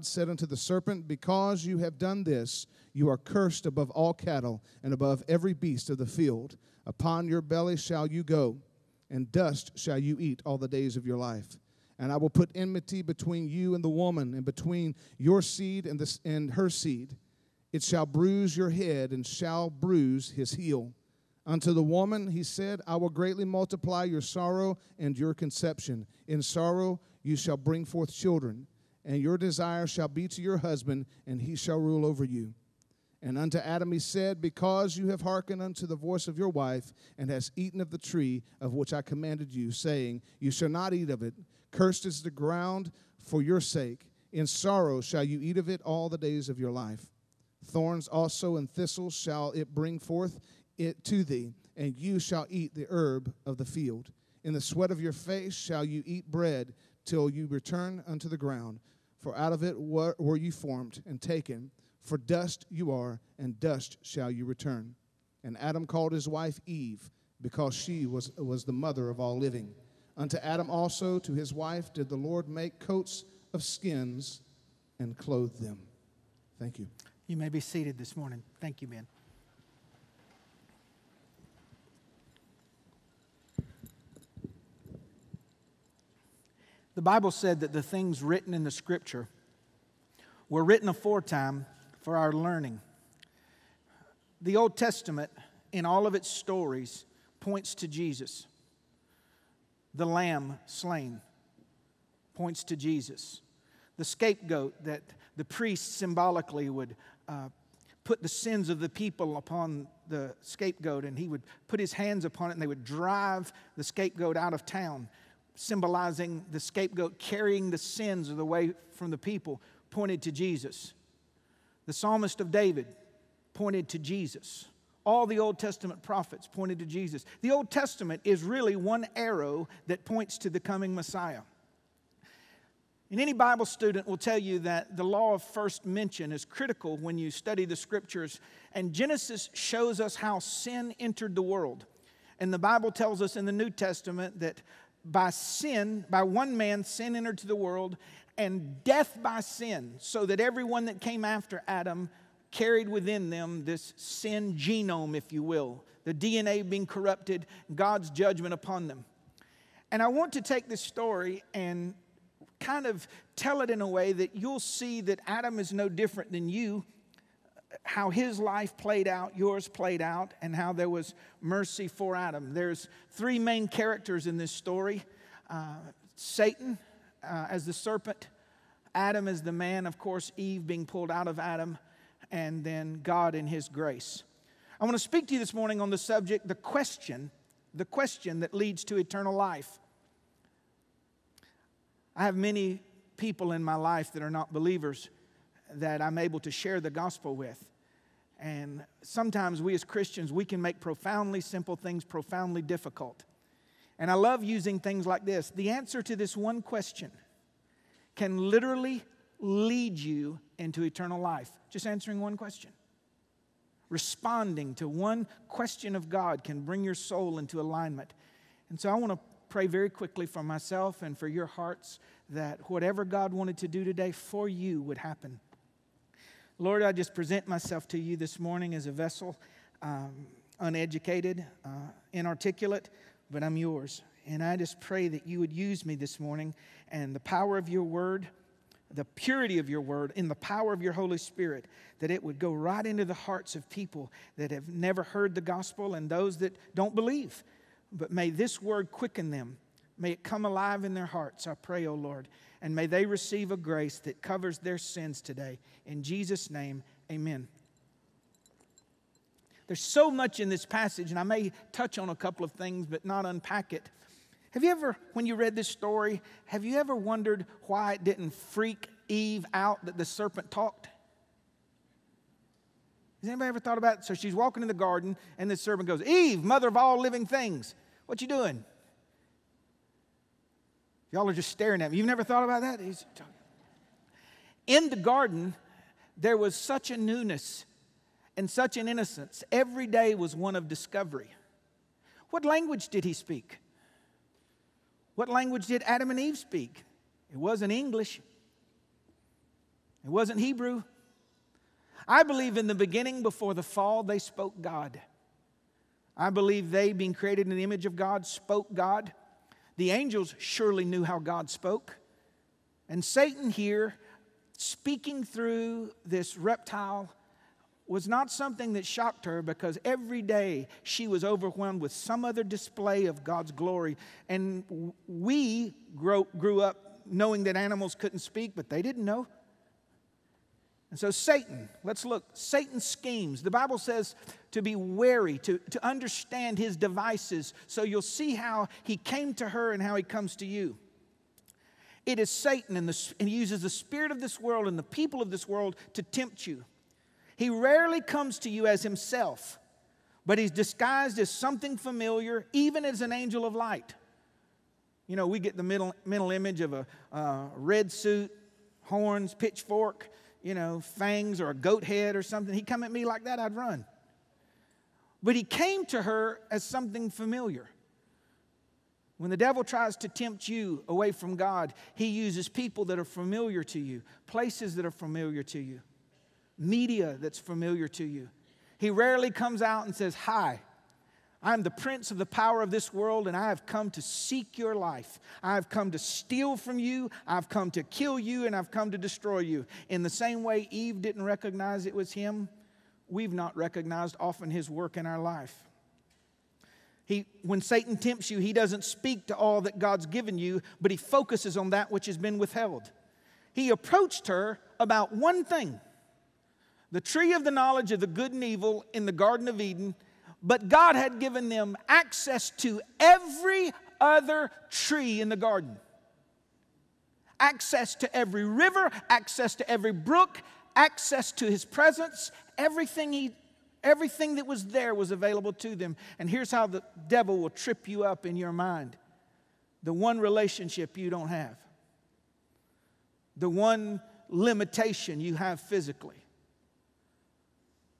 said unto the serpent, Because you have done this, you are cursed above all cattle and above every beast of the field. Upon your belly shall you go, and dust shall you eat all the days of your life. And I will put enmity between you and the woman, and between your seed and, the, and her seed. It shall bruise your head, and shall bruise his heel. Unto the woman he said, I will greatly multiply your sorrow and your conception. In sorrow you shall bring forth children and your desire shall be to your husband, and he shall rule over you. And unto Adam he said, Because you have hearkened unto the voice of your wife, and has eaten of the tree of which I commanded you, saying, You shall not eat of it. Cursed is the ground for your sake. In sorrow shall you eat of it all the days of your life. Thorns also and thistles shall it bring forth it to thee, and you shall eat the herb of the field. In the sweat of your face shall you eat bread till you return unto the ground for out of it were, you formed and taken. For dust you are, and dust shall you return. And Adam called his wife Eve, because she was, was the mother of all living. Unto Adam also, to his wife, did the Lord make coats of skins and clothe them. Thank you. You may be seated this morning. Thank you, Ben. The Bible said that the things written in the scripture were written aforetime for our learning. The Old Testament, in all of its stories, points to Jesus. The lamb slain points to Jesus. The scapegoat that the priest symbolically would uh, put the sins of the people upon the scapegoat, and he would put his hands upon it, and they would drive the scapegoat out of town symbolizing the scapegoat carrying the sins of the way from the people, pointed to Jesus. The psalmist of David pointed to Jesus. All the Old Testament prophets pointed to Jesus. The Old Testament is really one arrow that points to the coming Messiah. And any Bible student will tell you that the law of first mention is critical when you study the scriptures. And Genesis shows us how sin entered the world. And the Bible tells us in the New Testament that by sin, by one man, sin entered to the world, and death by sin, so that everyone that came after Adam carried within them this sin genome, if you will, the DNA being corrupted, God's judgment upon them. And I want to take this story and kind of tell it in a way that you'll see that Adam is no different than you how his life played out, yours played out, and how there was mercy for Adam. There's three main characters in this story uh, Satan uh, as the serpent, Adam as the man, of course, Eve being pulled out of Adam, and then God in his grace. I want to speak to you this morning on the subject the question, the question that leads to eternal life. I have many people in my life that are not believers that I'm able to share the gospel with. And sometimes we as Christians, we can make profoundly simple things profoundly difficult. And I love using things like this. The answer to this one question can literally lead you into eternal life. Just answering one question. Responding to one question of God can bring your soul into alignment. And so I want to pray very quickly for myself and for your hearts that whatever God wanted to do today for you would happen. Lord, I just present myself to you this morning as a vessel, um, uneducated, uh, inarticulate, but I'm yours. And I just pray that you would use me this morning and the power of your word, the purity of your word, in the power of your Holy Spirit, that it would go right into the hearts of people that have never heard the gospel and those that don't believe. But may this word quicken them. May it come alive in their hearts, I pray, O oh Lord and may they receive a grace that covers their sins today. In Jesus' name, amen. There's so much in this passage, and I may touch on a couple of things, but not unpack it. Have you ever, when you read this story, have you ever wondered why it didn't freak Eve out that the serpent talked? Has anybody ever thought about it? So she's walking in the garden, and the serpent goes, Eve, mother of all living things, what you doing? Y'all are just staring at me. You've never thought about that? In the garden, there was such a newness and such an innocence. Every day was one of discovery. What language did he speak? What language did Adam and Eve speak? It wasn't English. It wasn't Hebrew. I believe in the beginning, before the fall, they spoke God. I believe they, being created in the image of God, spoke God. The angels surely knew how God spoke. And Satan here, speaking through this reptile, was not something that shocked her because every day she was overwhelmed with some other display of God's glory. And we grew, grew up knowing that animals couldn't speak, but they didn't know. And so, Satan, let's look. Satan schemes. The Bible says to be wary, to, to understand his devices. So you'll see how he came to her and how he comes to you. It is Satan, and, the, and he uses the spirit of this world and the people of this world to tempt you. He rarely comes to you as himself, but he's disguised as something familiar, even as an angel of light. You know, we get the mental, mental image of a uh, red suit, horns, pitchfork, you know, fangs or a goat head or something, he'd come at me like that, I'd run. But he came to her as something familiar. When the devil tries to tempt you away from God, he uses people that are familiar to you, places that are familiar to you, media that's familiar to you. He rarely comes out and says, Hi, I am the prince of the power of this world, and I have come to seek your life. I have come to steal from you, I've come to kill you, and I've come to destroy you. In the same way Eve didn't recognize it was him, we've not recognized often his work in our life. He, when Satan tempts you, he doesn't speak to all that God's given you, but he focuses on that which has been withheld. He approached her about one thing the tree of the knowledge of the good and evil in the Garden of Eden but God had given them access to every other tree in the garden access to every river, access to every brook, access to his presence. Everything, he, everything that was there was available to them. And here's how the devil will trip you up in your mind the one relationship you don't have, the one limitation you have physically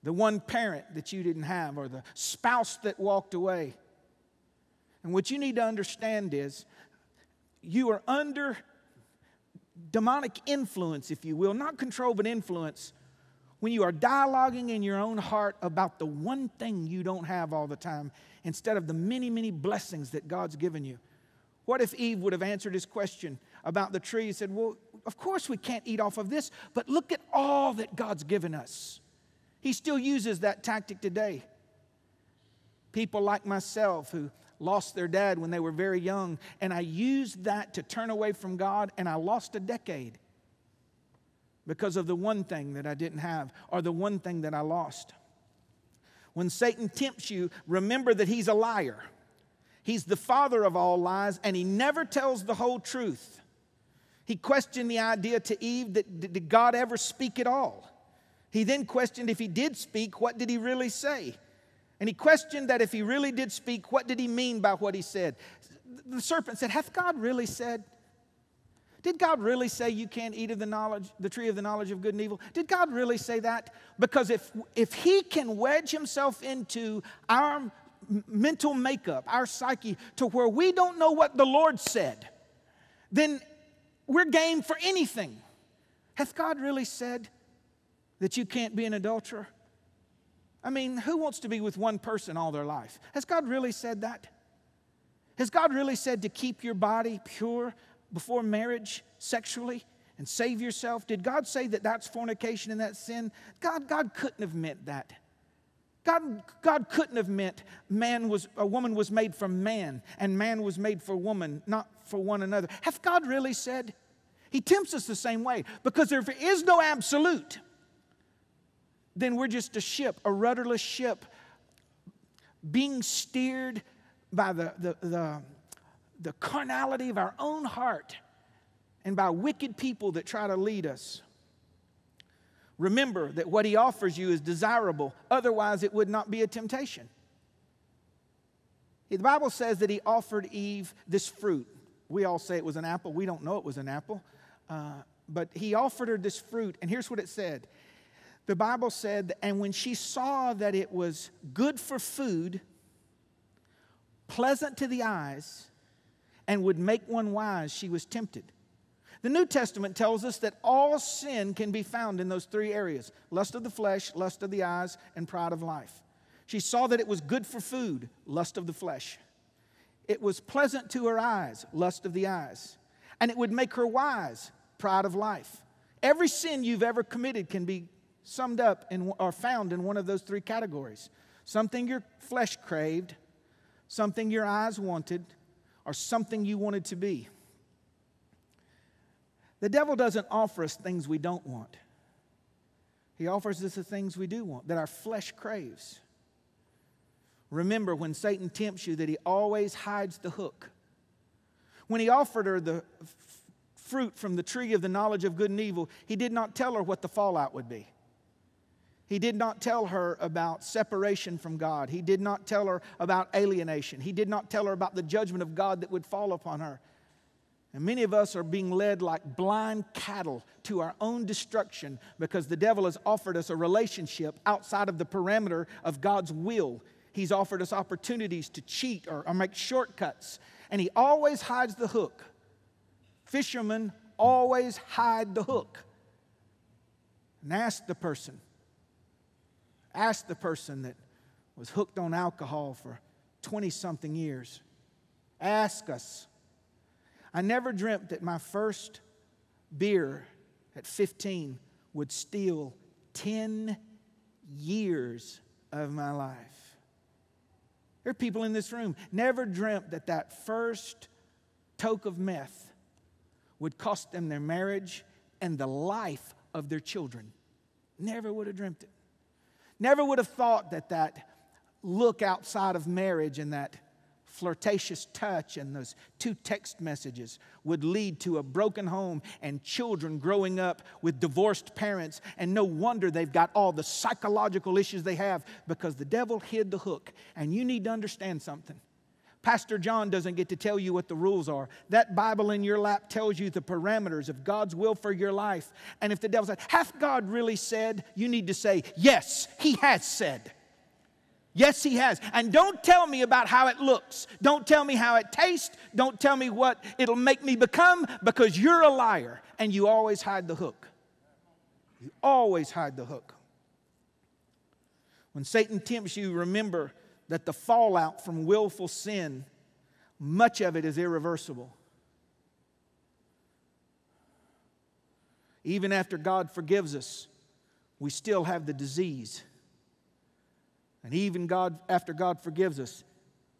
the one parent that you didn't have, or the spouse that walked away. And what you need to understand is you are under demonic influence, if you will, not control, but influence, when you are dialoguing in your own heart about the one thing you don't have all the time instead of the many, many blessings that God's given you. What if Eve would have answered his question about the tree and said, Well, of course we can't eat off of this, but look at all that God's given us. He still uses that tactic today. People like myself who lost their dad when they were very young, and I used that to turn away from God, and I lost a decade because of the one thing that I didn't have or the one thing that I lost. When Satan tempts you, remember that he's a liar. He's the father of all lies, and he never tells the whole truth. He questioned the idea to Eve that did God ever speak at all? He then questioned if he did speak, what did he really say? And he questioned that if he really did speak, what did he mean by what he said? The serpent said, Hath God really said? Did God really say you can't eat of the knowledge, the tree of the knowledge of good and evil? Did God really say that? Because if, if he can wedge himself into our mental makeup, our psyche, to where we don't know what the Lord said, then we're game for anything. Hath God really said? That you can't be an adulterer? I mean, who wants to be with one person all their life? Has God really said that? Has God really said to keep your body pure before marriage sexually and save yourself? Did God say that that's fornication and that's sin? God, God couldn't have meant that. God, God couldn't have meant man was a woman was made for man and man was made for woman, not for one another. Have God really said? He tempts us the same way because there is no absolute then we're just a ship, a rudderless ship, being steered by the, the, the, the carnality of our own heart and by wicked people that try to lead us. Remember that what he offers you is desirable, otherwise, it would not be a temptation. The Bible says that he offered Eve this fruit. We all say it was an apple. We don't know it was an apple. Uh, but he offered her this fruit, and here's what it said the Bible said, and when she saw that it was good for food, pleasant to the eyes, and would make one wise, she was tempted. The New Testament tells us that all sin can be found in those three areas lust of the flesh, lust of the eyes, and pride of life. She saw that it was good for food, lust of the flesh. It was pleasant to her eyes, lust of the eyes. And it would make her wise, pride of life. Every sin you've ever committed can be summed up in, or found in one of those three categories something your flesh craved, something your eyes wanted, or something you wanted to be. The devil doesn't offer us things we don't want. He offers us the things we do want, that our flesh craves. Remember when Satan tempts you that he always hides the hook. When he offered her the f- fruit from the tree of the knowledge of good and evil, he did not tell her what the fallout would be. He did not tell her about separation from God. He did not tell her about alienation. He did not tell her about the judgment of God that would fall upon her. And many of us are being led like blind cattle to our own destruction because the devil has offered us a relationship outside of the parameter of God's will. He's offered us opportunities to cheat or, or make shortcuts, and he always hides the hook. Fishermen always hide the hook. And ask the person, ask the person that was hooked on alcohol for 20 something years. Ask us I never dreamt that my first beer at 15 would steal 10 years of my life. There are people in this room never dreamt that that first toke of meth would cost them their marriage and the life of their children. Never would have dreamt it. Never would have thought that that look outside of marriage and that flirtatious touch and those two text messages would lead to a broken home and children growing up with divorced parents. And no wonder they've got all the psychological issues they have because the devil hid the hook. And you need to understand something. Pastor John doesn't get to tell you what the rules are. That Bible in your lap tells you the parameters of God's will for your life. And if the devil said, Hath God really said? You need to say, Yes, He has said. Yes, He has. And don't tell me about how it looks. Don't tell me how it tastes. Don't tell me what it'll make me become because you're a liar and you always hide the hook. You always hide the hook. When Satan tempts you, remember that the fallout from willful sin, much of it is irreversible. Even after God forgives us, we still have the disease. And even God, after God forgives us,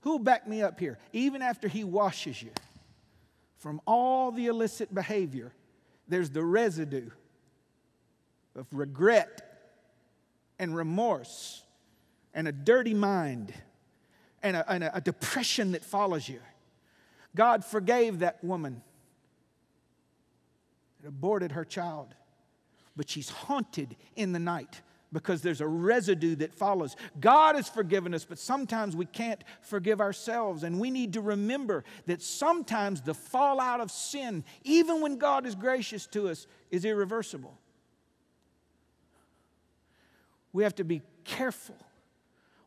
who'll back me up here? Even after He washes you from all the illicit behavior, there's the residue of regret and remorse and a dirty mind and a, and a, depression that follows you. God forgave that woman that aborted her child, but she's haunted in the night because there's a residue that follows. God has forgiven us, but sometimes we can't forgive ourselves. And we need to remember that sometimes the fallout of sin, even when God is gracious to us, is irreversible. We have to be careful,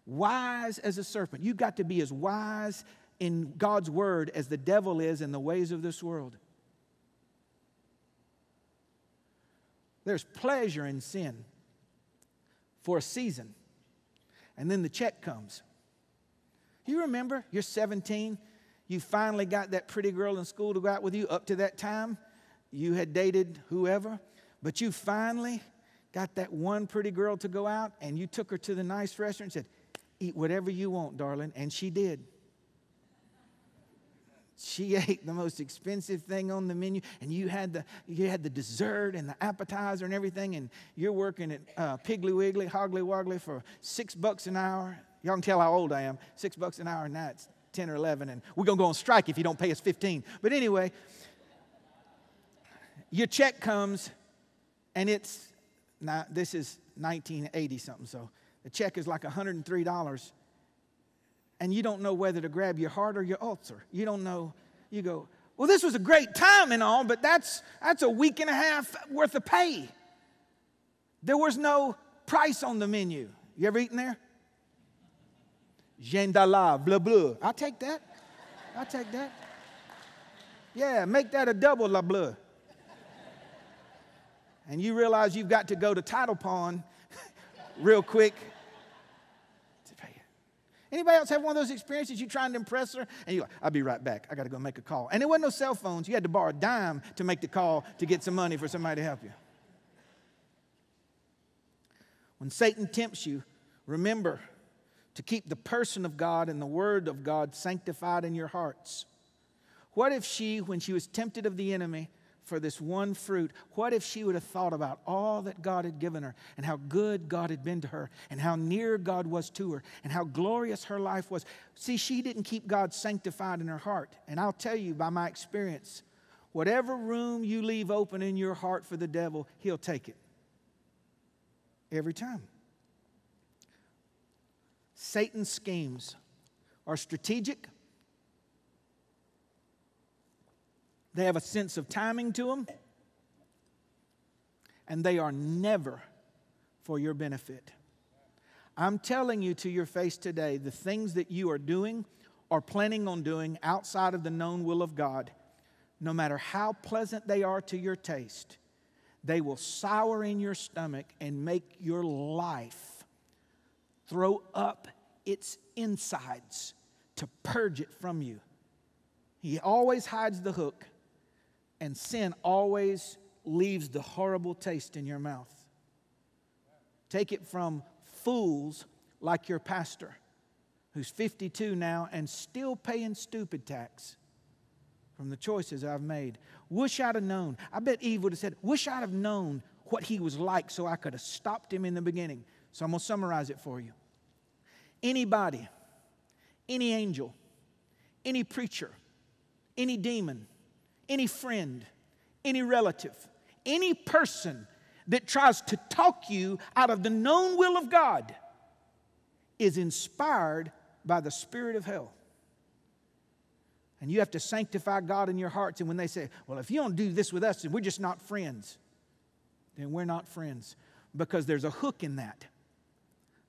wise as a serpent. You've got to be as wise in God's word as the devil is in the ways of this world. There's pleasure in sin for a season. And then the check comes. You remember, you're 17, you finally got that pretty girl in school to go out with you. Up to that time, you had dated whoever, but you finally got that one pretty girl to go out, and you took her to the nice restaurant and said, Eat whatever you want, darling. And she did. She ate the most expensive thing on the menu, and you had the you had the dessert and the appetizer and everything, and you're working at uh, Piggly Wiggly, Hoggly Woggly for six bucks an hour. Y'all can tell how old I am. Six bucks an hour, now it's 10 or 11, and we're gonna go on strike if you don't pay us 15. But anyway, your check comes, and it's now this is 1980 something, so the check is like $103 and you don't know whether to grab your heart or your ulcer. You don't know. You go, well, this was a great time and all, but that's, that's a week and a half worth of pay. There was no price on the menu. You ever eaten there? Gendala, blah, blah. I'll take that. I'll take that. Yeah, make that a double la bleu. and you realize you've got to go to Title Pawn real quick. Anybody else have one of those experiences? You trying to impress her, and you're like, I'll be right back. I got to go make a call. And there wasn't no cell phones. You had to borrow a dime to make the call to get some money for somebody to help you. When Satan tempts you, remember to keep the person of God and the word of God sanctified in your hearts. What if she, when she was tempted of the enemy for this one fruit, what if she would have thought about all that God had given her and how good God had been to her and how near God was to her and how glorious her life was? See, she didn't keep God sanctified in her heart. And I'll tell you by my experience, whatever room you leave open in your heart for the devil, he'll take it. Every time. Satan's schemes are strategic, they have a sense of timing to them, and they are never for your benefit. I'm telling you to your face today the things that you are doing or planning on doing outside of the known will of God, no matter how pleasant they are to your taste, they will sour in your stomach and make your life throw up its insides to purge it from you. He always hides the hook, and sin always leaves the horrible taste in your mouth. Take it from fools like your pastor, who's 52 now and still paying stupid tax from the choices I've made. Wish I'd have known. I bet Eve would have said, Wish I'd have known what he was like so I could have stopped him in the beginning. So I'm going to summarize it for you. Anybody, any angel, any preacher, any demon, any friend, any relative, any person that tries to talk you out of the known will of God is inspired by the spirit of hell. And you have to sanctify God in your hearts. And when they say, well, if you don't do this with us, then we're just not friends, then we're not friends because there's a hook in that.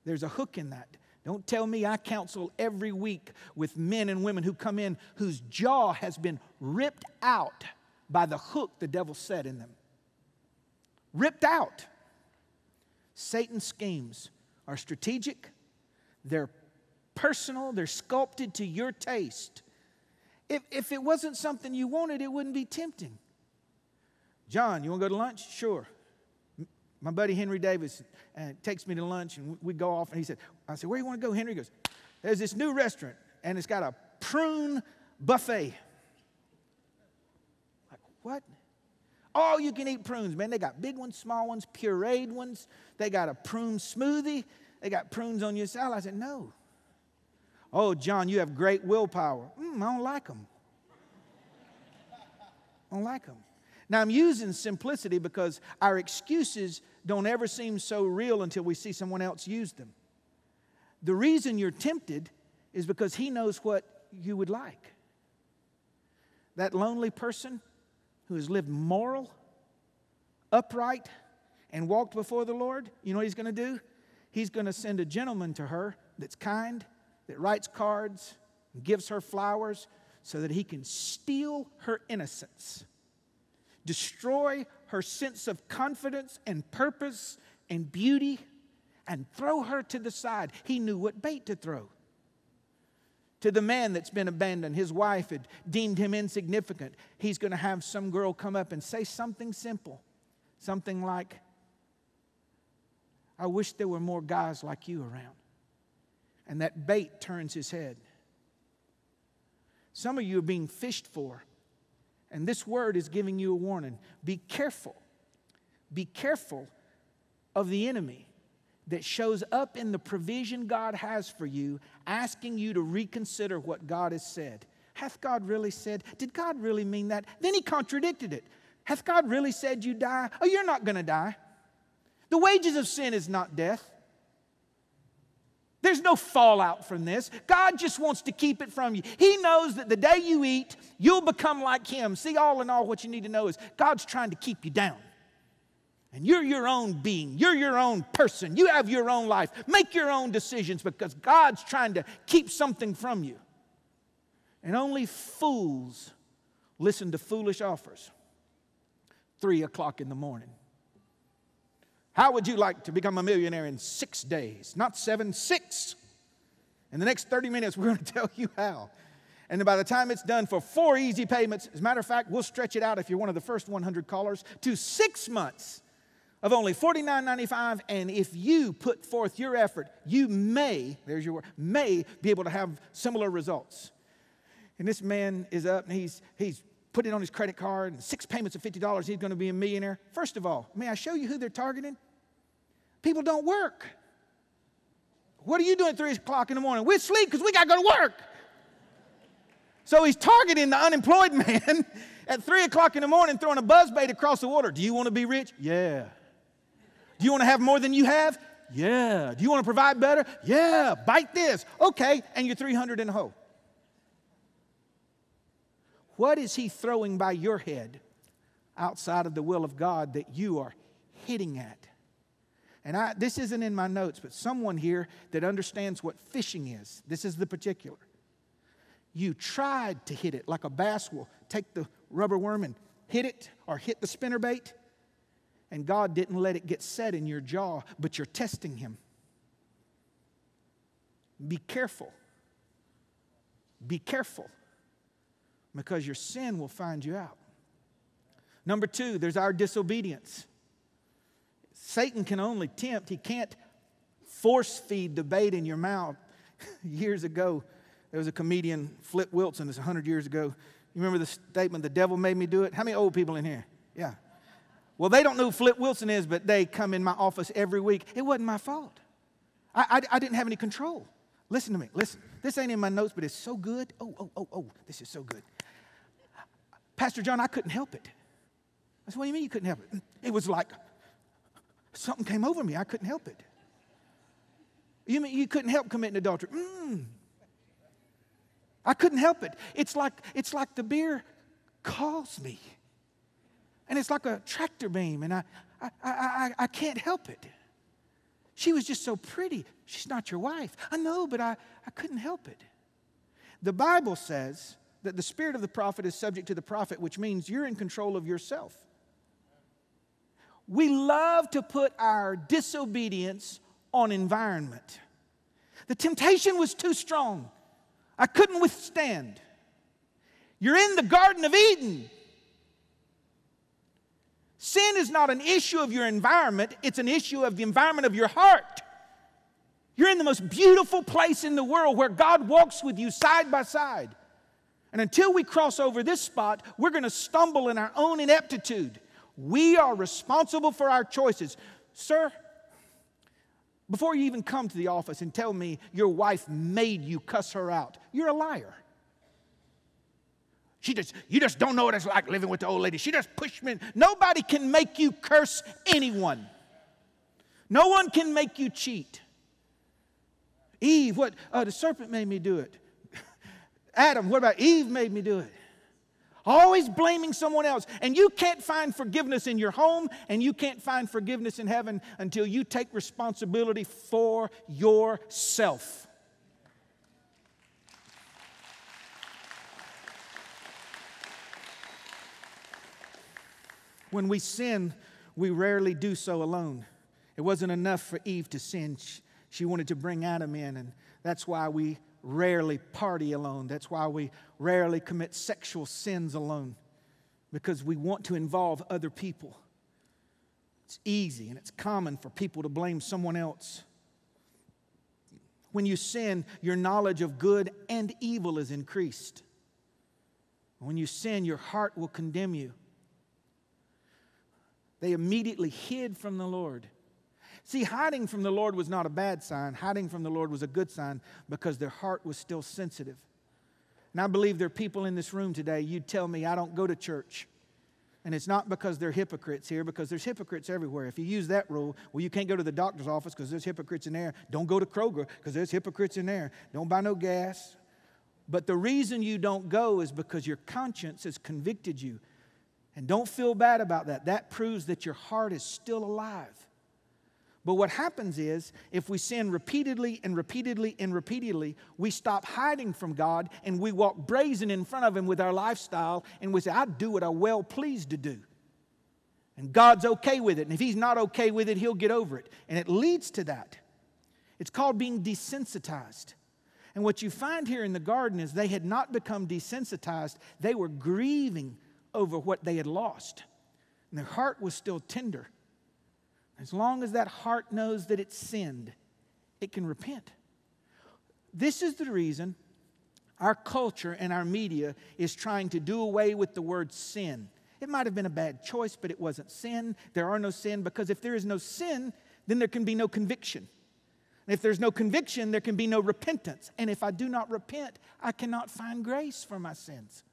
There's a hook in that. Don't tell me I counsel every week with men and women who come in whose jaw has been ripped out by the hook the devil set in them. Ripped out. Satan's schemes are strategic, they're personal, they're sculpted to your taste. If, if it wasn't something you wanted, it wouldn't be tempting. John, you want to go to lunch? Sure. My buddy Henry Davis uh, takes me to lunch and we go off and he said, I said, where you want to go, Henry? He goes, there's this new restaurant and it's got a prune buffet. Like, what? All you can eat prunes, man. They got big ones, small ones, pureed ones. They got a prune smoothie. They got prunes on your salad. I said, no. Oh, John, you have great willpower. Mm, I don't like them. I don't like them. Now, I'm using simplicity because our excuses don't ever seem so real until we see someone else use them. The reason you're tempted is because He knows what you would like. That lonely person who has lived moral, upright, and walked before the Lord, you know what He's going to do? He's going to send a gentleman to her that's kind that writes cards and gives her flowers so that he can steal her innocence, destroy her sense of confidence and purpose and beauty, and throw her to the side. He knew what bait to throw. To the man that's been abandoned, his wife had deemed him insignificant. He's going to have some girl come up and say something simple, something like, I wish there were more guys like you around and that bait turns his head. Some of you are being fished for, and this word is giving you a warning. Be careful. Be careful of the enemy that shows up in the provision God has for you, asking you to reconsider what God has said. Hath God really said? Did God really mean that? Then he contradicted it. Hath God really said you die? Oh, you're not going to die. The wages of sin is not death. There's no fallout from this. God just wants to keep it from you. He knows that the day you eat, you'll become like Him. See, all in all, what you need to know is God's trying to keep you down. And you're your own being, you're your own person, you have your own life. Make your own decisions because God's trying to keep something from you. And only fools listen to foolish offers. Three o'clock in the morning. How would you like to become a millionaire in six days? Not seven, six. In the next 30 minutes, we're going to tell you how. And by the time it's done for four easy payments, as a matter of fact, we'll stretch it out if you're one of the first 100 callers to six months of only $49.95. And if you put forth your effort, you may, there's your word, may be able to have similar results. And this man is up and he's, he's put it on his credit card and six payments of $50, he's going to be a millionaire. First of all, may I show you who they're targeting? People don't work. What are you doing at 3 o'clock in the morning? We're asleep because we got to go to work. So he's targeting the unemployed man at 3 o'clock in the morning, throwing a buzz bait across the water. Do you want to be rich? Yeah. Do you want to have more than you have? Yeah. Do you want to provide better? Yeah. Bite this. Okay. And you're 300 in a hole. What is he throwing by your head outside of the will of God that you are hitting at? And I, this isn't in my notes, but someone here that understands what fishing is, this is the particular. You tried to hit it like a bass will take the rubber worm and hit it or hit the spinner bait, and God didn't let it get set in your jaw, but you're testing Him. Be careful. Be careful because your sin will find you out. Number two, there's our disobedience. Satan can only tempt, he can't force feed the bait in your mouth. Years ago, there was a comedian, Flip Wilson, this 100 years ago. You remember the statement, the devil made me do it? How many old people in here? Yeah. Well, they don't know who Flip Wilson is, but they come in my office every week. It wasn't my fault. I, I, I didn't have any control. Listen to me, listen. This ain't in my notes, but it's so good. Oh, oh, oh, oh, this is so good. Pastor John, I couldn't help it. I said, What do you mean you couldn't help it? It was like something came over me. I couldn't help it. You mean you couldn't help committing adultery? Mm. I couldn't help it. It's like, it's like the beer calls me. And it's like a tractor beam, and I, I, I, I, can't help it. She was just so pretty. She's not your wife. I know, but I, I couldn't help it. The Bible says that the spirit of the prophet is subject to the prophet, which means you're in control of yourself. We love to put our disobedience on environment. The temptation was too strong. I couldn't withstand. You're in the Garden of Eden. Sin is not an issue of your environment, it's an issue of the environment of your heart. You're in the most beautiful place in the world where God walks with you side by side. And until we cross over this spot, we're going to stumble in our own ineptitude. We are responsible for our choices. Sir, before you even come to the office and tell me your wife made you cuss her out, you're a liar. She just, you just don't know what it's like living with the old lady. She just pushed me. Nobody can make you curse anyone. No one can make you cheat. Eve, what? Uh, the serpent made me do it. Adam, what about Eve made me do it? Always blaming someone else. And you can't find forgiveness in your home and you can't find forgiveness in heaven until you take responsibility for yourself. When we sin, we rarely do so alone. It wasn't enough for Eve to sin. She wanted to bring Adam in, and that's why we rarely party alone. That's why we rarely commit sexual sins alone, because we want to involve other people. It's easy and it's common for people to blame someone else. When you sin, your knowledge of good and evil is increased. When you sin, your heart will condemn you. They immediately hid from the Lord. See, hiding from the Lord was not a bad sign. Hiding from the Lord was a good sign because their heart was still sensitive. And I believe there are people in this room today, you'd tell me, I don't go to church. And it's not because they're hypocrites here, because there's hypocrites everywhere. If you use that rule, well, you can't go to the doctor's office because there's hypocrites in there. Don't go to Kroger because there's hypocrites in there. Don't buy no gas. But the reason you don't go is because your conscience has convicted you. And don't feel bad about that. That proves that your heart is still alive. But what happens is, if we sin repeatedly and repeatedly and repeatedly, we stop hiding from God and we walk brazen in front of Him with our lifestyle and we say, I do what I'm well pleased to do. And God's okay with it. And if He's not okay with it, He'll get over it. And it leads to that. It's called being desensitized. And what you find here in the garden is they had not become desensitized, they were grieving over what they had lost. And their heart was still tender. As long as that heart knows that it's sinned, it can repent. This is the reason our culture and our media is trying to do away with the word sin. It might have been a bad choice, but it wasn't sin. There are no sin because if there is no sin, then there can be no conviction. And if there's no conviction, there can be no repentance. And if I do not repent, I cannot find grace for my sins.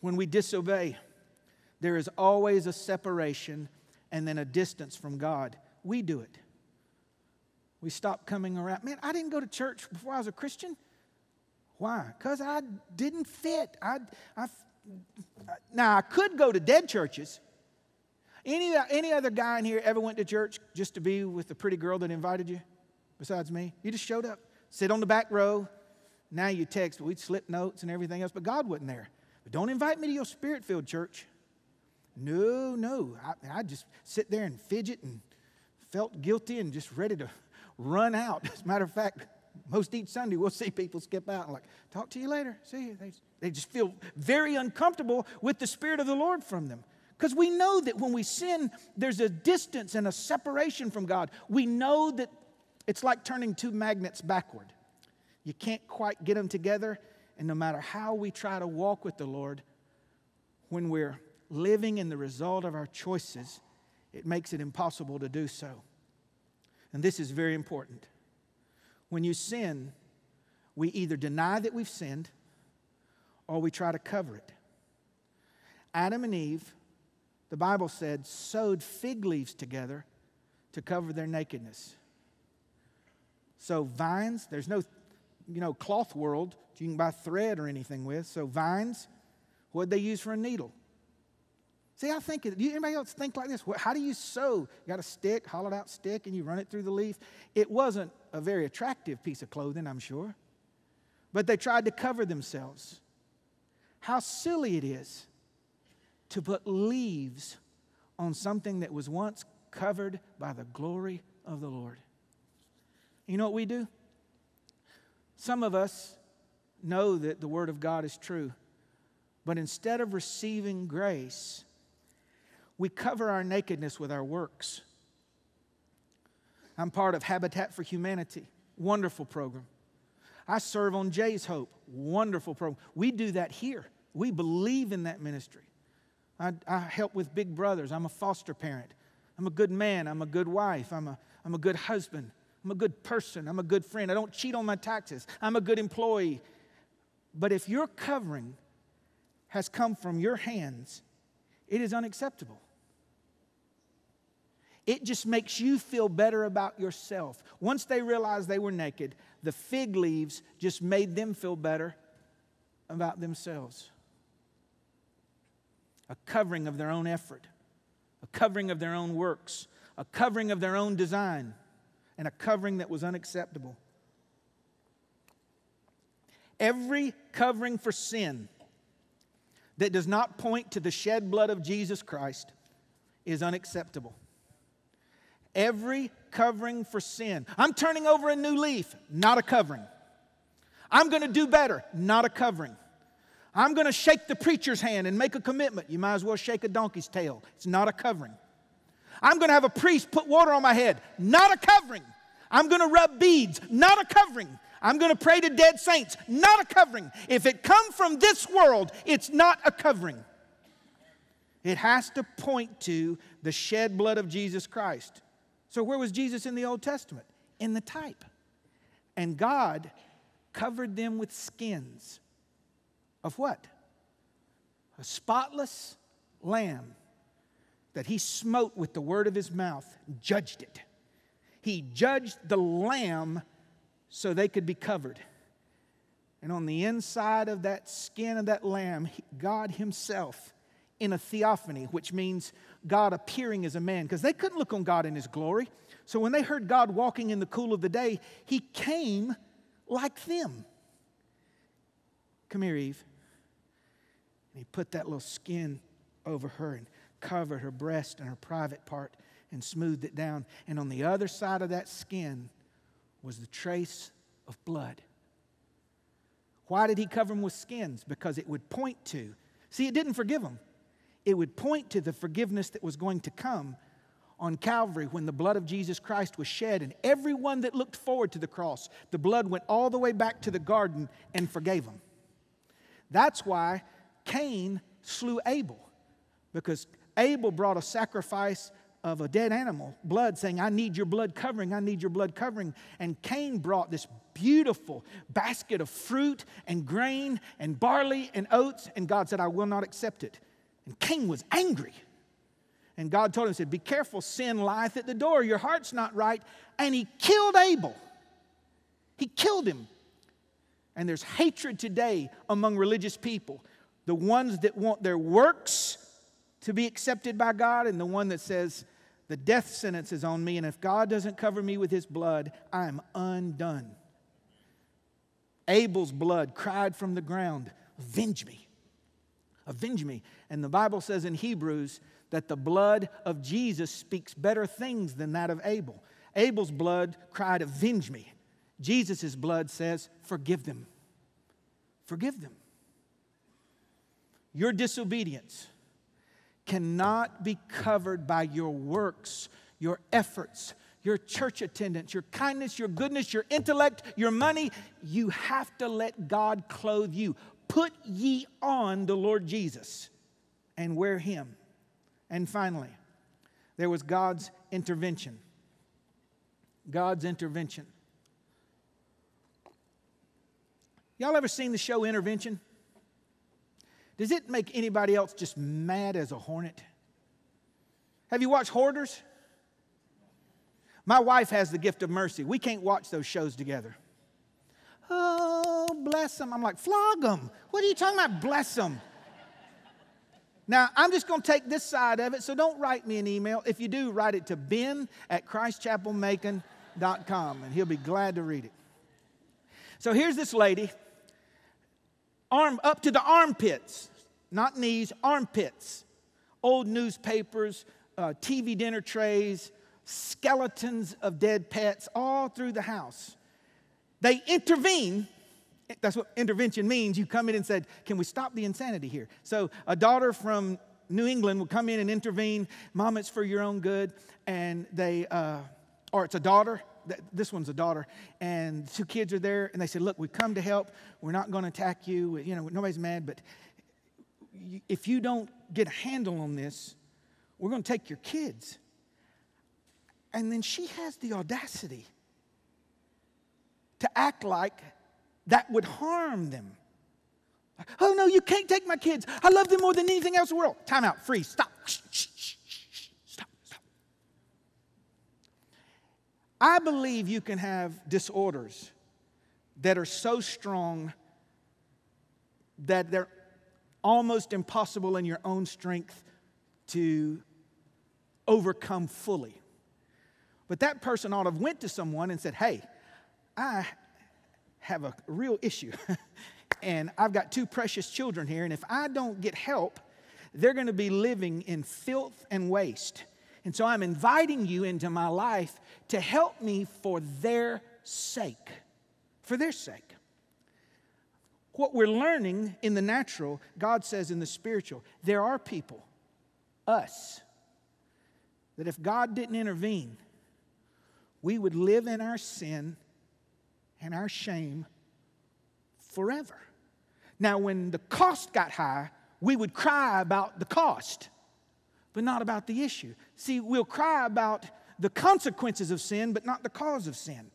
When we disobey, there is always a separation and then a distance from God. We do it. We stop coming around. Man, I didn't go to church before I was a Christian. Why? Because I didn't fit. I, I, now, I could go to dead churches. Any, any other guy in here ever went to church just to be with the pretty girl that invited you besides me? You just showed up, sit on the back row. Now you text, we'd slip notes and everything else, but God wasn't there. But don't invite me to your spirit filled church. No, no. I, I just sit there and fidget and felt guilty and just ready to run out. As a matter of fact, most each Sunday we'll see people skip out and like, talk to you later. See you. They, they just feel very uncomfortable with the Spirit of the Lord from them. Because we know that when we sin, there's a distance and a separation from God. We know that it's like turning two magnets backward. You can't quite get them together, and no matter how we try to walk with the Lord, when we're living in the result of our choices, it makes it impossible to do so. And this is very important. When you sin, we either deny that we've sinned or we try to cover it. Adam and Eve, the Bible said, sewed fig leaves together to cover their nakedness. So, vines, there's no, you know, cloth world you can buy thread or anything with. So, vines, what did they use for a needle? See, I think, do anybody else think like this? How do you sew? You got a stick, hollowed out stick, and you run it through the leaf. It wasn't a very attractive piece of clothing, I'm sure. But they tried to cover themselves. How silly it is to put leaves on something that was once covered by the glory of the Lord. You know what we do? Some of us know that the Word of God is true, but instead of receiving grace, we cover our nakedness with our works. I'm part of Habitat for Humanity, wonderful program. I serve on Jay's Hope, wonderful program. We do that here. We believe in that ministry. I, I, help with big brothers. I'm a foster parent. I'm a good man. I'm a good wife. I'm a, I'm a good husband. I'm a good person. I'm a good friend. I don't cheat on my taxes. I'm a good employee. But if your covering has come from your hands, it is unacceptable. It just makes you feel better about yourself. Once they realized they were naked, the fig leaves just made them feel better about themselves. A covering of their own effort, a covering of their own works, a covering of their own design, and a covering that was unacceptable. Every covering for sin that does not point to the shed blood of Jesus Christ is unacceptable every covering for sin. I'm turning over a new leaf, not a covering. I'm going to do better, not a covering. I'm going to shake the preacher's hand and make a commitment. You might as well shake a donkey's tail. It's not a covering. I'm going to have a priest put water on my head, not a covering. I'm going to rub beads, not a covering. I'm going to pray to dead saints, not a covering. If it come from this world, it's not a covering. It has to point to the shed blood of Jesus Christ. So, where was Jesus in the Old Testament? In the type. And God covered them with skins of what? A spotless lamb that he smote with the word of his mouth, judged it. He judged the lamb so they could be covered. And on the inside of that skin of that lamb, God Himself in a theophany, which means God appearing as a man, because they couldn't look on God in his glory. So when they heard God walking in the cool of the day, he came like them. Come here, Eve. And He put that little skin over her and covered her breast and her private part and smoothed it down. And on the other side of that skin was the trace of blood. Why did he cover them with skins? Because it would point to, see, it didn't forgive them. It would point to the forgiveness that was going to come on Calvary when the blood of Jesus Christ was shed, and everyone that looked forward to the cross, the blood went all the way back to the garden and forgave them. That's why Cain slew Abel, because Abel brought a sacrifice of a dead animal, blood, saying, I need your blood covering, I need your blood covering. And Cain brought this beautiful basket of fruit and grain and barley and oats, and God said, I will not accept it. And Cain was angry. And God told him, said, Be careful, sin lieth at the door. Your heart's not right. And he killed Abel. He killed him. And there's hatred today among religious people. The ones that want their works to be accepted by God, and the one that says, The death sentence is on me, and if God doesn't cover me with his blood, I am undone. Abel's blood cried from the ground, Avenge me. Avenge me. And the Bible says in Hebrews that the blood of Jesus speaks better things than that of Abel. Abel's blood cried, Avenge me. Jesus' blood says, Forgive them. Forgive them. Your disobedience cannot be covered by your works, your efforts, your church attendance, your kindness, your goodness, your intellect, your money. You have to let God clothe you. Put ye on the Lord Jesus and wear him. And finally, there was God's intervention. God's intervention. Y'all ever seen the show Intervention? Does it make anybody else just mad as a hornet? Have you watched Hoarders? My wife has the gift of mercy. We can't watch those shows together. Oh, bless them. I'm like, flog them. What are you talking about? Bless them. Now, I'm just going to take this side of it, so don't write me an email. If you do, write it to ben at christchapelmacon.com, and he'll be glad to read it. So here's this lady, arm up to the armpits, not knees, armpits. Old newspapers, uh, TV dinner trays, skeletons of dead pets all through the house. They intervene that's what intervention means. You come in and said, Can we stop the insanity here? So a daughter from New England would come in and intervene. Mom, it's for your own good. And they, uh, or it's a daughter. This one's a daughter. And two kids are there. And they said, Look, we've come to help. We're not going to attack you. You know, nobody's mad. But if you don't get a handle on this, we're going to take your kids. And then she has the audacity to act like that would harm them. Oh, no, you can't take my kids. I love them more than anything else in the world. Time out, freeze, stop. Stop, stop. I believe you can have disorders that are so strong that they're almost impossible in your own strength to overcome fully. But that person ought to have went to someone and said, "Hey, I have a real issue. and I've got two precious children here, and if I don't get help, they're going to be living in filth and waste. And so I'm inviting you into my life to help me for their sake. For their sake. What we're learning in the natural, God says in the spiritual, there are people, us, that if God didn't intervene, we would live in our sin and our shame forever. Now, when the cost got high, we would cry about the cost, but not about the issue. See, we'll cry about the consequences of sin, but not the cause of sin.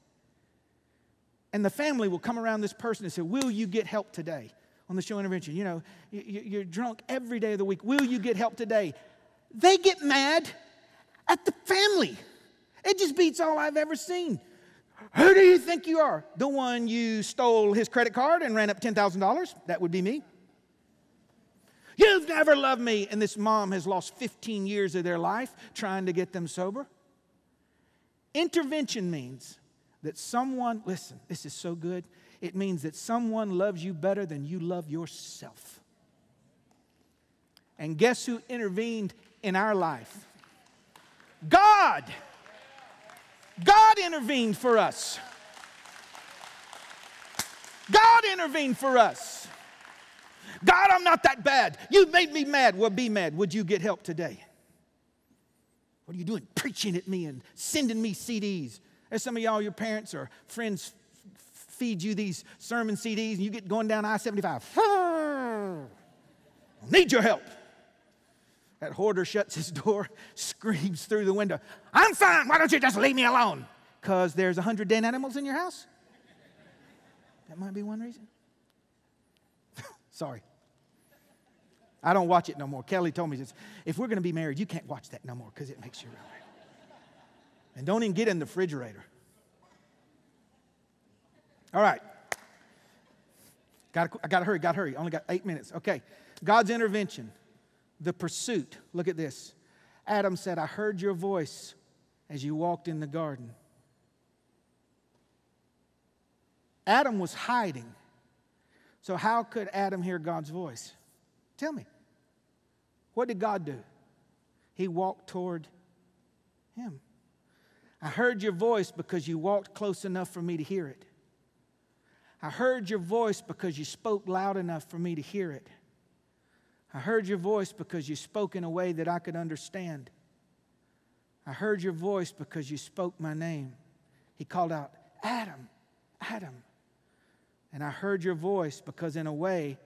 And the family will come around this person and say, Will you get help today? On the show intervention, you know, you're drunk every day of the week. Will you get help today? They get mad at the family. It just beats all I've ever seen. Who do you think you are? The one you stole his credit card and ran up $10,000? That would be me. You've never loved me. And this mom has lost 15 years of their life trying to get them sober. Intervention means that someone, listen, this is so good. It means that someone loves you better than you love yourself. And guess who intervened in our life? God. God intervened for us. God intervened for us. God, I'm not that bad. You made me mad. Well, be mad. Would you get help today? What are you doing? Preaching at me and sending me CDs. As some of y'all, your parents or friends feed you these sermon CDs and you get going down I 75. Need your help. That hoarder shuts his door, screams through the window, I'm fine. Why don't you just leave me alone? Because there's a hundred dead animals in your house? That might be one reason. Sorry. I don't watch it no more. Kelly told me this. If we're going to be married, you can't watch that no more because it makes you real. And don't even get in the refrigerator. All right. Got I got to hurry, got to hurry. Only got eight minutes. Okay. God's intervention, the pursuit. Look at this. Adam said, I heard your voice as you walked in the garden. Adam was hiding. So, how could Adam hear God's voice? Tell me. What did God do? He walked toward him. I heard your voice because you walked close enough for me to hear it. I heard your voice because you spoke loud enough for me to hear it. I heard your voice because you spoke in a way that I could understand. I heard your voice because you spoke my name. He called out, Adam, Adam. And I heard your voice because, in a way,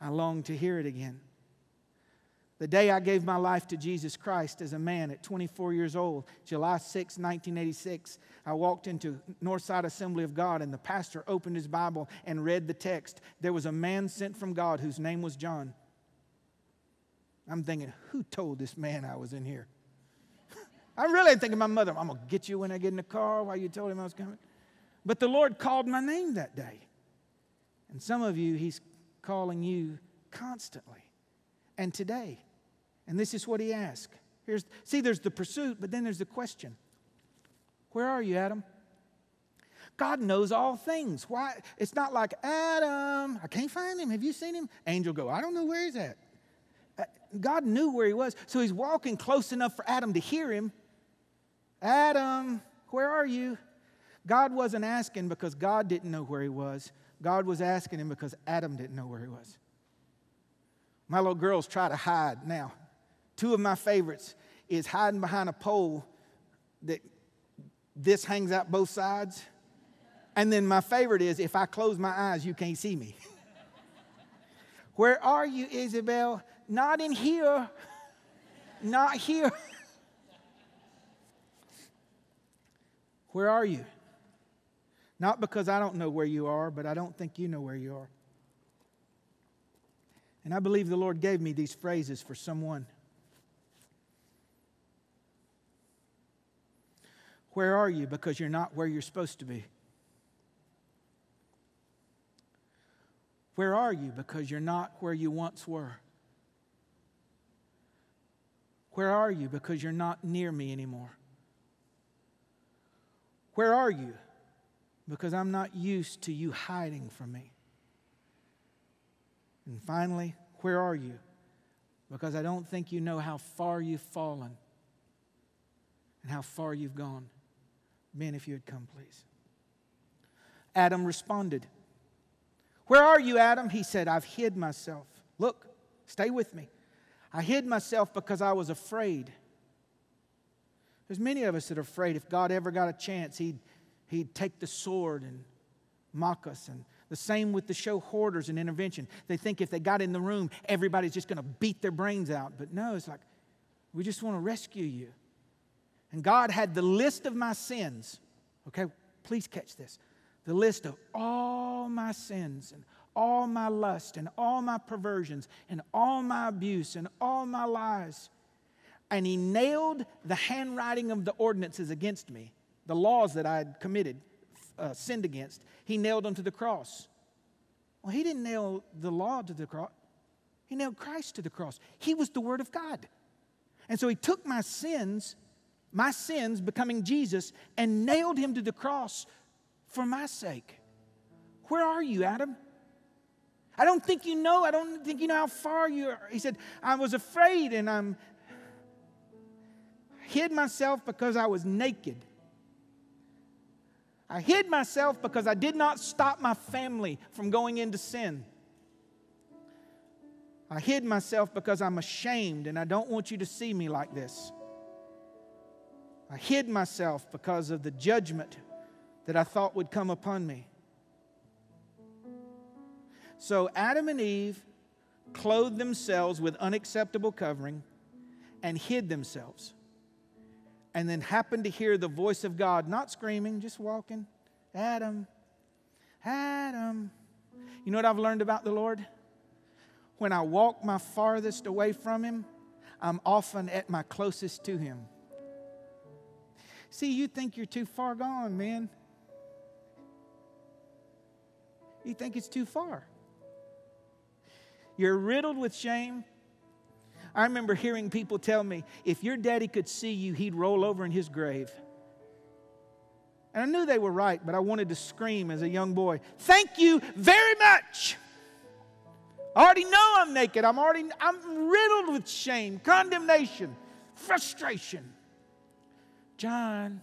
I longed to hear it again. The day I gave my life to Jesus Christ as a man at 24 years old, July 6, 1986, I walked into Northside Assembly of God and the pastor opened his Bible and read the text. There was a man sent from God whose name was John. I'm thinking, who told this man I was in here? I'm really thinking my mother, I'm going to get you when I get in the car while you told him I was coming. But the Lord called my name that day. And some of you, He's calling you constantly and today. And this is what He asked. Here's, see, there's the pursuit, but then there's the question Where are you, Adam? God knows all things. Why? It's not like Adam, I can't find him. Have you seen him? Angel go, I don't know where he's at. Uh, God knew where he was, so he's walking close enough for Adam to hear him. Adam, where are you? God wasn't asking because God didn't know where he was. God was asking him because Adam didn't know where he was. My little girls try to hide now. Two of my favorites is hiding behind a pole that this hangs out both sides. And then my favorite is if I close my eyes, you can't see me. Where are you, Isabel? Not in here. Not here. Where are you? Not because I don't know where you are, but I don't think you know where you are. And I believe the Lord gave me these phrases for someone. Where are you? Because you're not where you're supposed to be. Where are you? Because you're not where you once were. Where are you? Because you're not near me anymore. Where are you? because I'm not used to you hiding from me. And finally, where are you? Because I don't think you know how far you've fallen and how far you've gone. Men, if you had come, please. Adam responded, Where are you, Adam? He said, I've hid myself. Look, stay with me. I hid myself because I was afraid. There's many of us that are afraid if God ever got a chance, he'd he'd take the sword and mock us. And the same with the show hoarders and intervention. They think if they got in the room, everybody's just going to beat their brains out. But no, it's like, we just want to rescue you. And God had the list of my sins. Okay, please catch this. The list of all my sins and all my lust and all my perversions and all my abuse and all my lies. And He nailed the handwriting of the ordinances against me the laws that I had committed, uh, sinned against, he nailed them to the cross. Well, he didn't nail the law to the cross, he nailed Christ to the cross. He was the Word of God. And so he took my sins, my sins becoming Jesus, and nailed him to the cross for my sake. Where are you, Adam? I don't think you know. I don't think you know how far you are. He said, I was afraid and I'm hid myself because I was naked. I hid myself because I did not stop my family from going into sin. I hid myself because I'm ashamed and I don't want you to see me like this. I hid myself because of the judgment that I thought would come upon me. So Adam and Eve clothed themselves with unacceptable covering and hid themselves. And then happened to hear the voice of God, not screaming, just walking. Adam, Adam. You know what I've learned about the Lord? When I walk my farthest away from Him, I'm often at my closest to Him. See, you think you're too far gone, man. You think it's too far. You're riddled with shame. I remember hearing people tell me if your daddy could see you, he'd roll over in his grave. And I knew they were right, but I wanted to scream as a young boy, Thank you very much. I already know I'm naked. I'm already I'm riddled with shame, condemnation, frustration. John,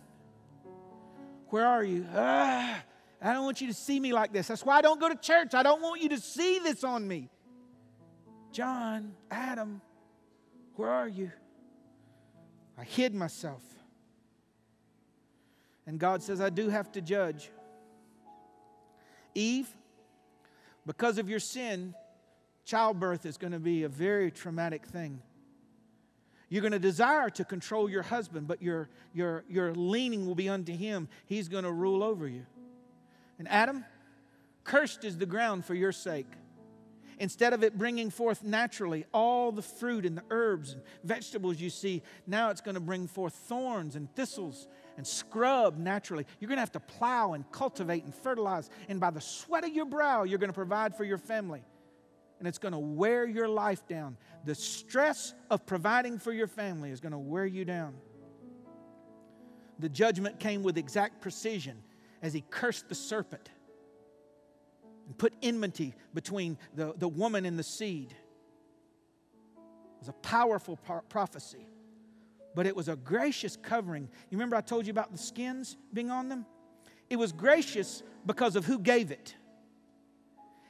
where are you? Ah, I don't want you to see me like this. That's why I don't go to church. I don't want you to see this on me. John, Adam, where are you? I hid myself. And God says, I do have to judge. Eve, because of your sin, childbirth is going to be a very traumatic thing. You're going to desire to control your husband, but your, your, your leaning will be unto him. He's going to rule over you. And Adam, cursed is the ground for your sake. Instead of it bringing forth naturally all the fruit and the herbs and vegetables you see, now it's going to bring forth thorns and thistles and scrub naturally. You're going to have to plow and cultivate and fertilize. And by the sweat of your brow, you're going to provide for your family. And it's going to wear your life down. The stress of providing for your family is going to wear you down. The judgment came with exact precision as he cursed the serpent and put enmity between the, the woman and the seed. It was a powerful par- prophecy, but it was a gracious covering. You remember I told you about the skins being on them? It was gracious because of who gave it.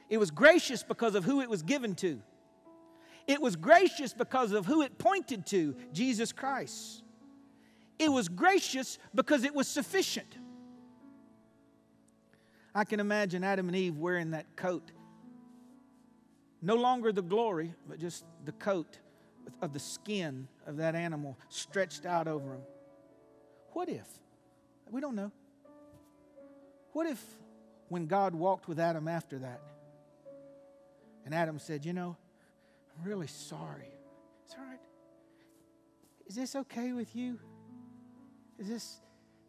It was gracious because of who it was given to. It was gracious because of who it pointed to Jesus Christ. It was gracious because it was sufficient. I can imagine Adam and Eve wearing that coat. No longer the glory, but just the coat of the skin of that animal stretched out over them. What if? We don't know. What if when God walked with Adam after that, and Adam said, You know, I'm really sorry. It's all right. Is this okay with you? Is this,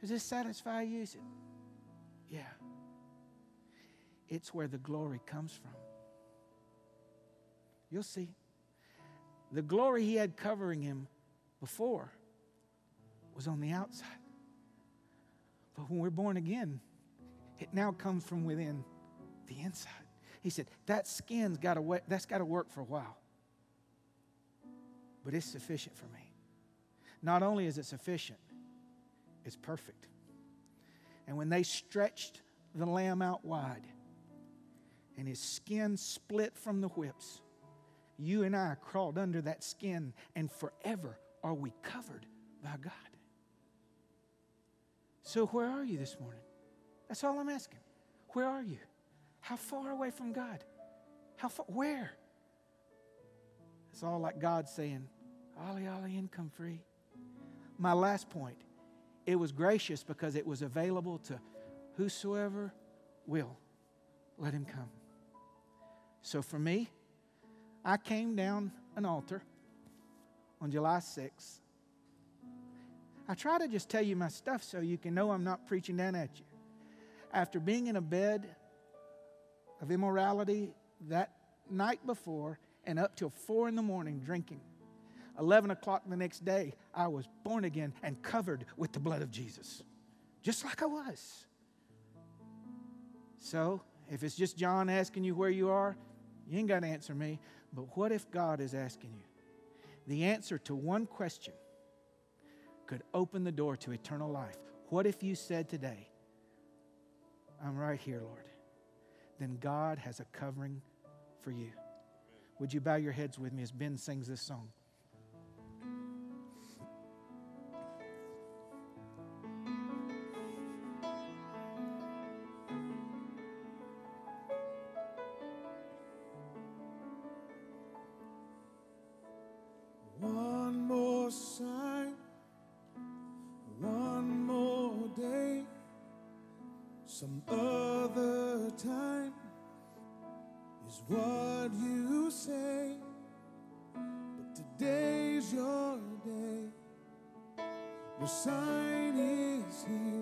does this satisfy you? Said, Yeah. It's where the glory comes from. You'll see. The glory he had covering him before was on the outside. But when we're born again, it now comes from within the inside. He said, that skin's got to that's got to work for a while. But it's sufficient for me. Not only is it sufficient, it's perfect. And when they stretched the lamb out wide, and his skin split from the whips. You and I crawled under that skin, and forever are we covered by God. So, where are you this morning? That's all I'm asking. Where are you? How far away from God? How far? Where? It's all like God saying, Ollie, Ollie, income free. My last point it was gracious because it was available to whosoever will. Let him come. So for me, I came down an altar on July 6th. I try to just tell you my stuff so you can know I'm not preaching down at you. After being in a bed of immorality that night before and up till four in the morning drinking, 11 o'clock the next day, I was born again and covered with the blood of Jesus, just like I was. So, if it's just John asking you where you are, You ain't got to answer me. But what if God is asking you? The answer to one question could open the door to eternal life. What if you said today, I'm right here, Lord? Then God has a covering for you. Would you bow your heads with me as Ben sings this song? One more sign, one more day, some is what you say. But today's your day, your sign is here,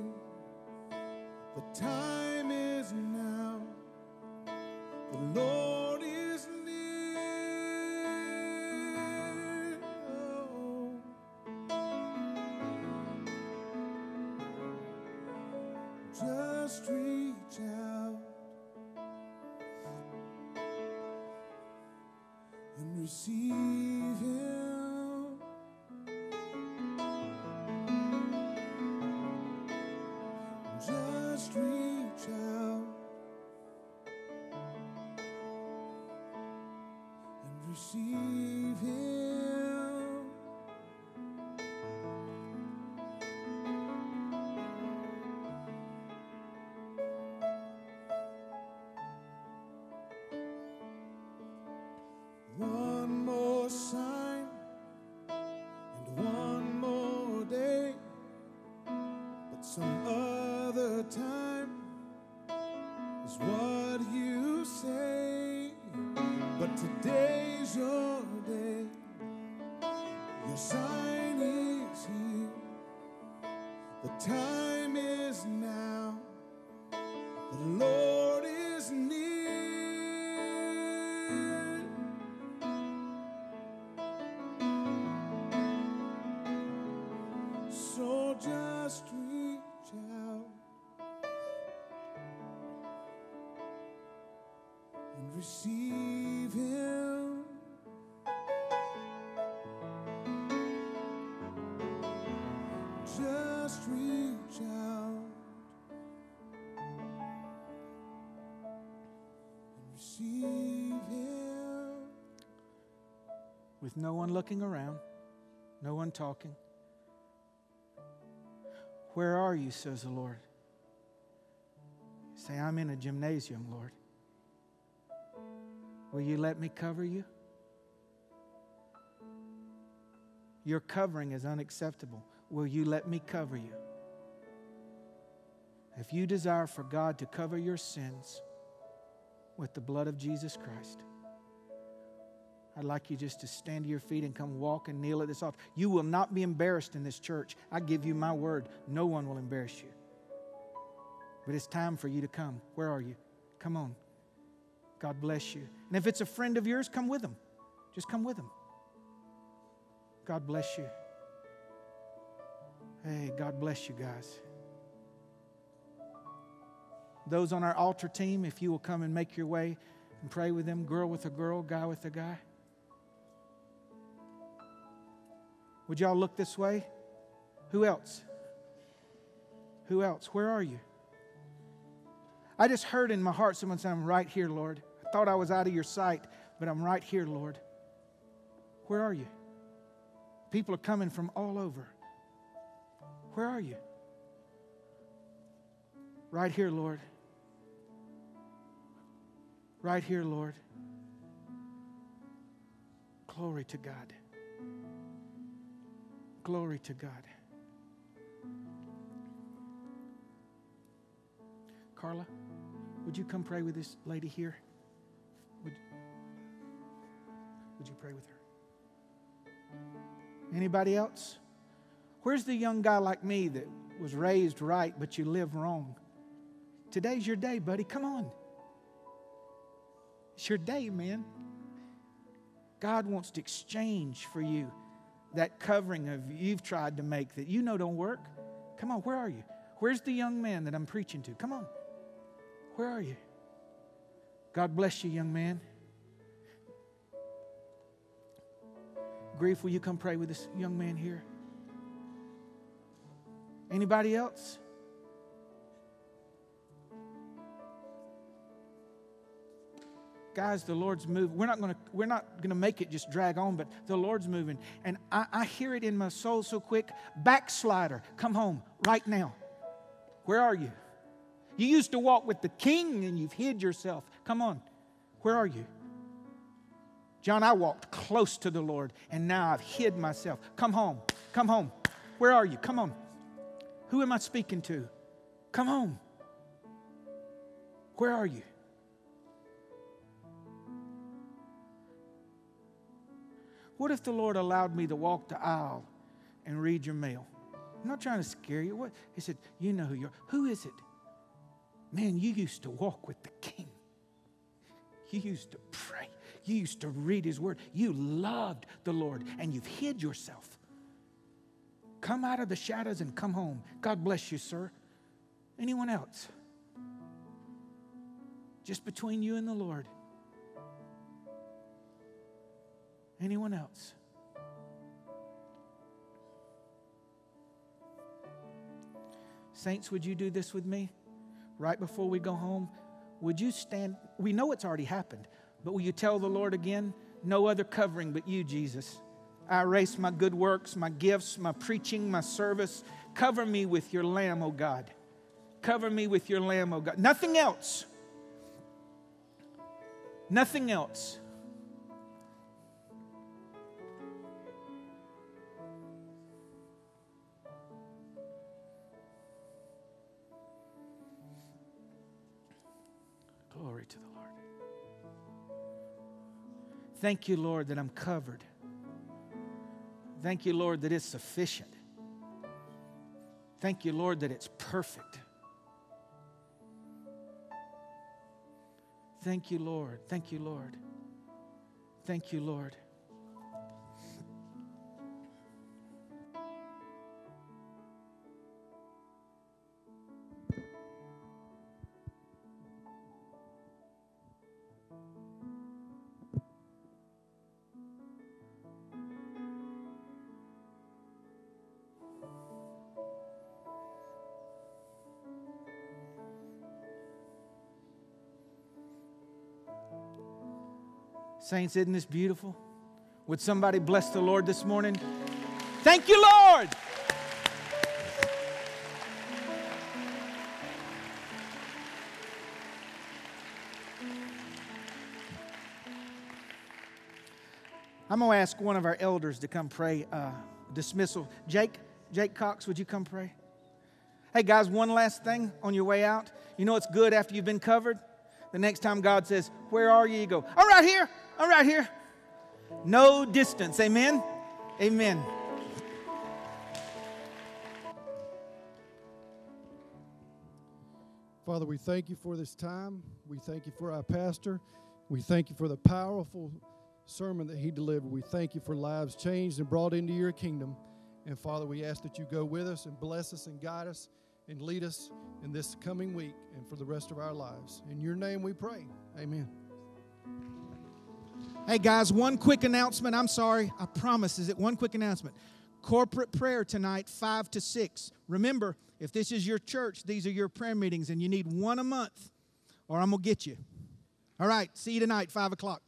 receive Him. Just reach out and receive Him. With no one looking around, no one talking. Where are you, says the Lord? Say, I'm in a gymnasium, Lord. Will you let me cover you? Your covering is unacceptable. Will you let me cover you? If you desire for God to cover your sins with the blood of Jesus Christ, I'd like you just to stand to your feet and come walk and kneel at this altar. You will not be embarrassed in this church. I give you my word. No one will embarrass you. But it's time for you to come. Where are you? Come on. God bless you. And if it's a friend of yours, come with them. Just come with them. God bless you. Hey, God bless you guys. Those on our altar team, if you will come and make your way and pray with them, girl with a girl, guy with a guy. Would y'all look this way? Who else? Who else? Where are you? I just heard in my heart someone say, I'm right here, Lord. I thought I was out of your sight, but I'm right here, Lord. Where are you? People are coming from all over. Where are you? Right here, Lord. Right here, Lord. Glory to God. Glory to God. Carla, would you come pray with this lady here? Would, would you pray with her? Anybody else? Where's the young guy like me that was raised right, but you live wrong? Today's your day, buddy. Come on. It's your day, man. God wants to exchange for you that covering of you've tried to make that you know don't work. Come on, where are you? Where's the young man that I'm preaching to? Come on. Where are you? God bless you, young man. Grief, will you come pray with this young man here? Anybody else? Guys, the Lord's moving. We're not gonna we're not gonna make it just drag on, but the Lord's moving. And I, I hear it in my soul so quick. Backslider, come home right now. Where are you? You used to walk with the king and you've hid yourself. Come on. Where are you? John i walked close to the lord and now i've hid myself. Come home. Come home. Where are you? Come on. Who am i speaking to? Come home. Where are you? What if the Lord allowed me to walk the aisle and read your mail? I'm not trying to scare you. What? He said, You know who you're. Who is it? Man, you used to walk with the king. You used to pray. You used to read his word. You loved the Lord and you've hid yourself. Come out of the shadows and come home. God bless you, sir. Anyone else? Just between you and the Lord. Anyone else? Saints, would you do this with me? Right before we go home, would you stand? We know it's already happened, but will you tell the Lord again? No other covering but you, Jesus. I erase my good works, my gifts, my preaching, my service. Cover me with your lamb, O oh God. Cover me with your lamb, O oh God. Nothing else. Nothing else. Thank you, Lord, that I'm covered. Thank you, Lord, that it's sufficient. Thank you, Lord, that it's perfect. Thank you, Lord. Thank you, Lord. Thank you, Lord. Saints, isn't this beautiful? Would somebody bless the Lord this morning? Thank you, Lord. I'm going to ask one of our elders to come pray uh, dismissal. Jake, Jake Cox, would you come pray? Hey, guys, one last thing on your way out. You know it's good after you've been covered? The next time God says, Where are you? You go, I'm right here. I'm right here. No distance. Amen. Amen. Father, we thank you for this time. We thank you for our pastor. We thank you for the powerful sermon that he delivered. We thank you for lives changed and brought into your kingdom. And Father, we ask that you go with us and bless us and guide us and lead us in this coming week and for the rest of our lives. In your name we pray. Amen. Hey guys, one quick announcement. I'm sorry, I promise. Is it one quick announcement? Corporate prayer tonight, 5 to 6. Remember, if this is your church, these are your prayer meetings, and you need one a month, or I'm going to get you. All right, see you tonight, 5 o'clock.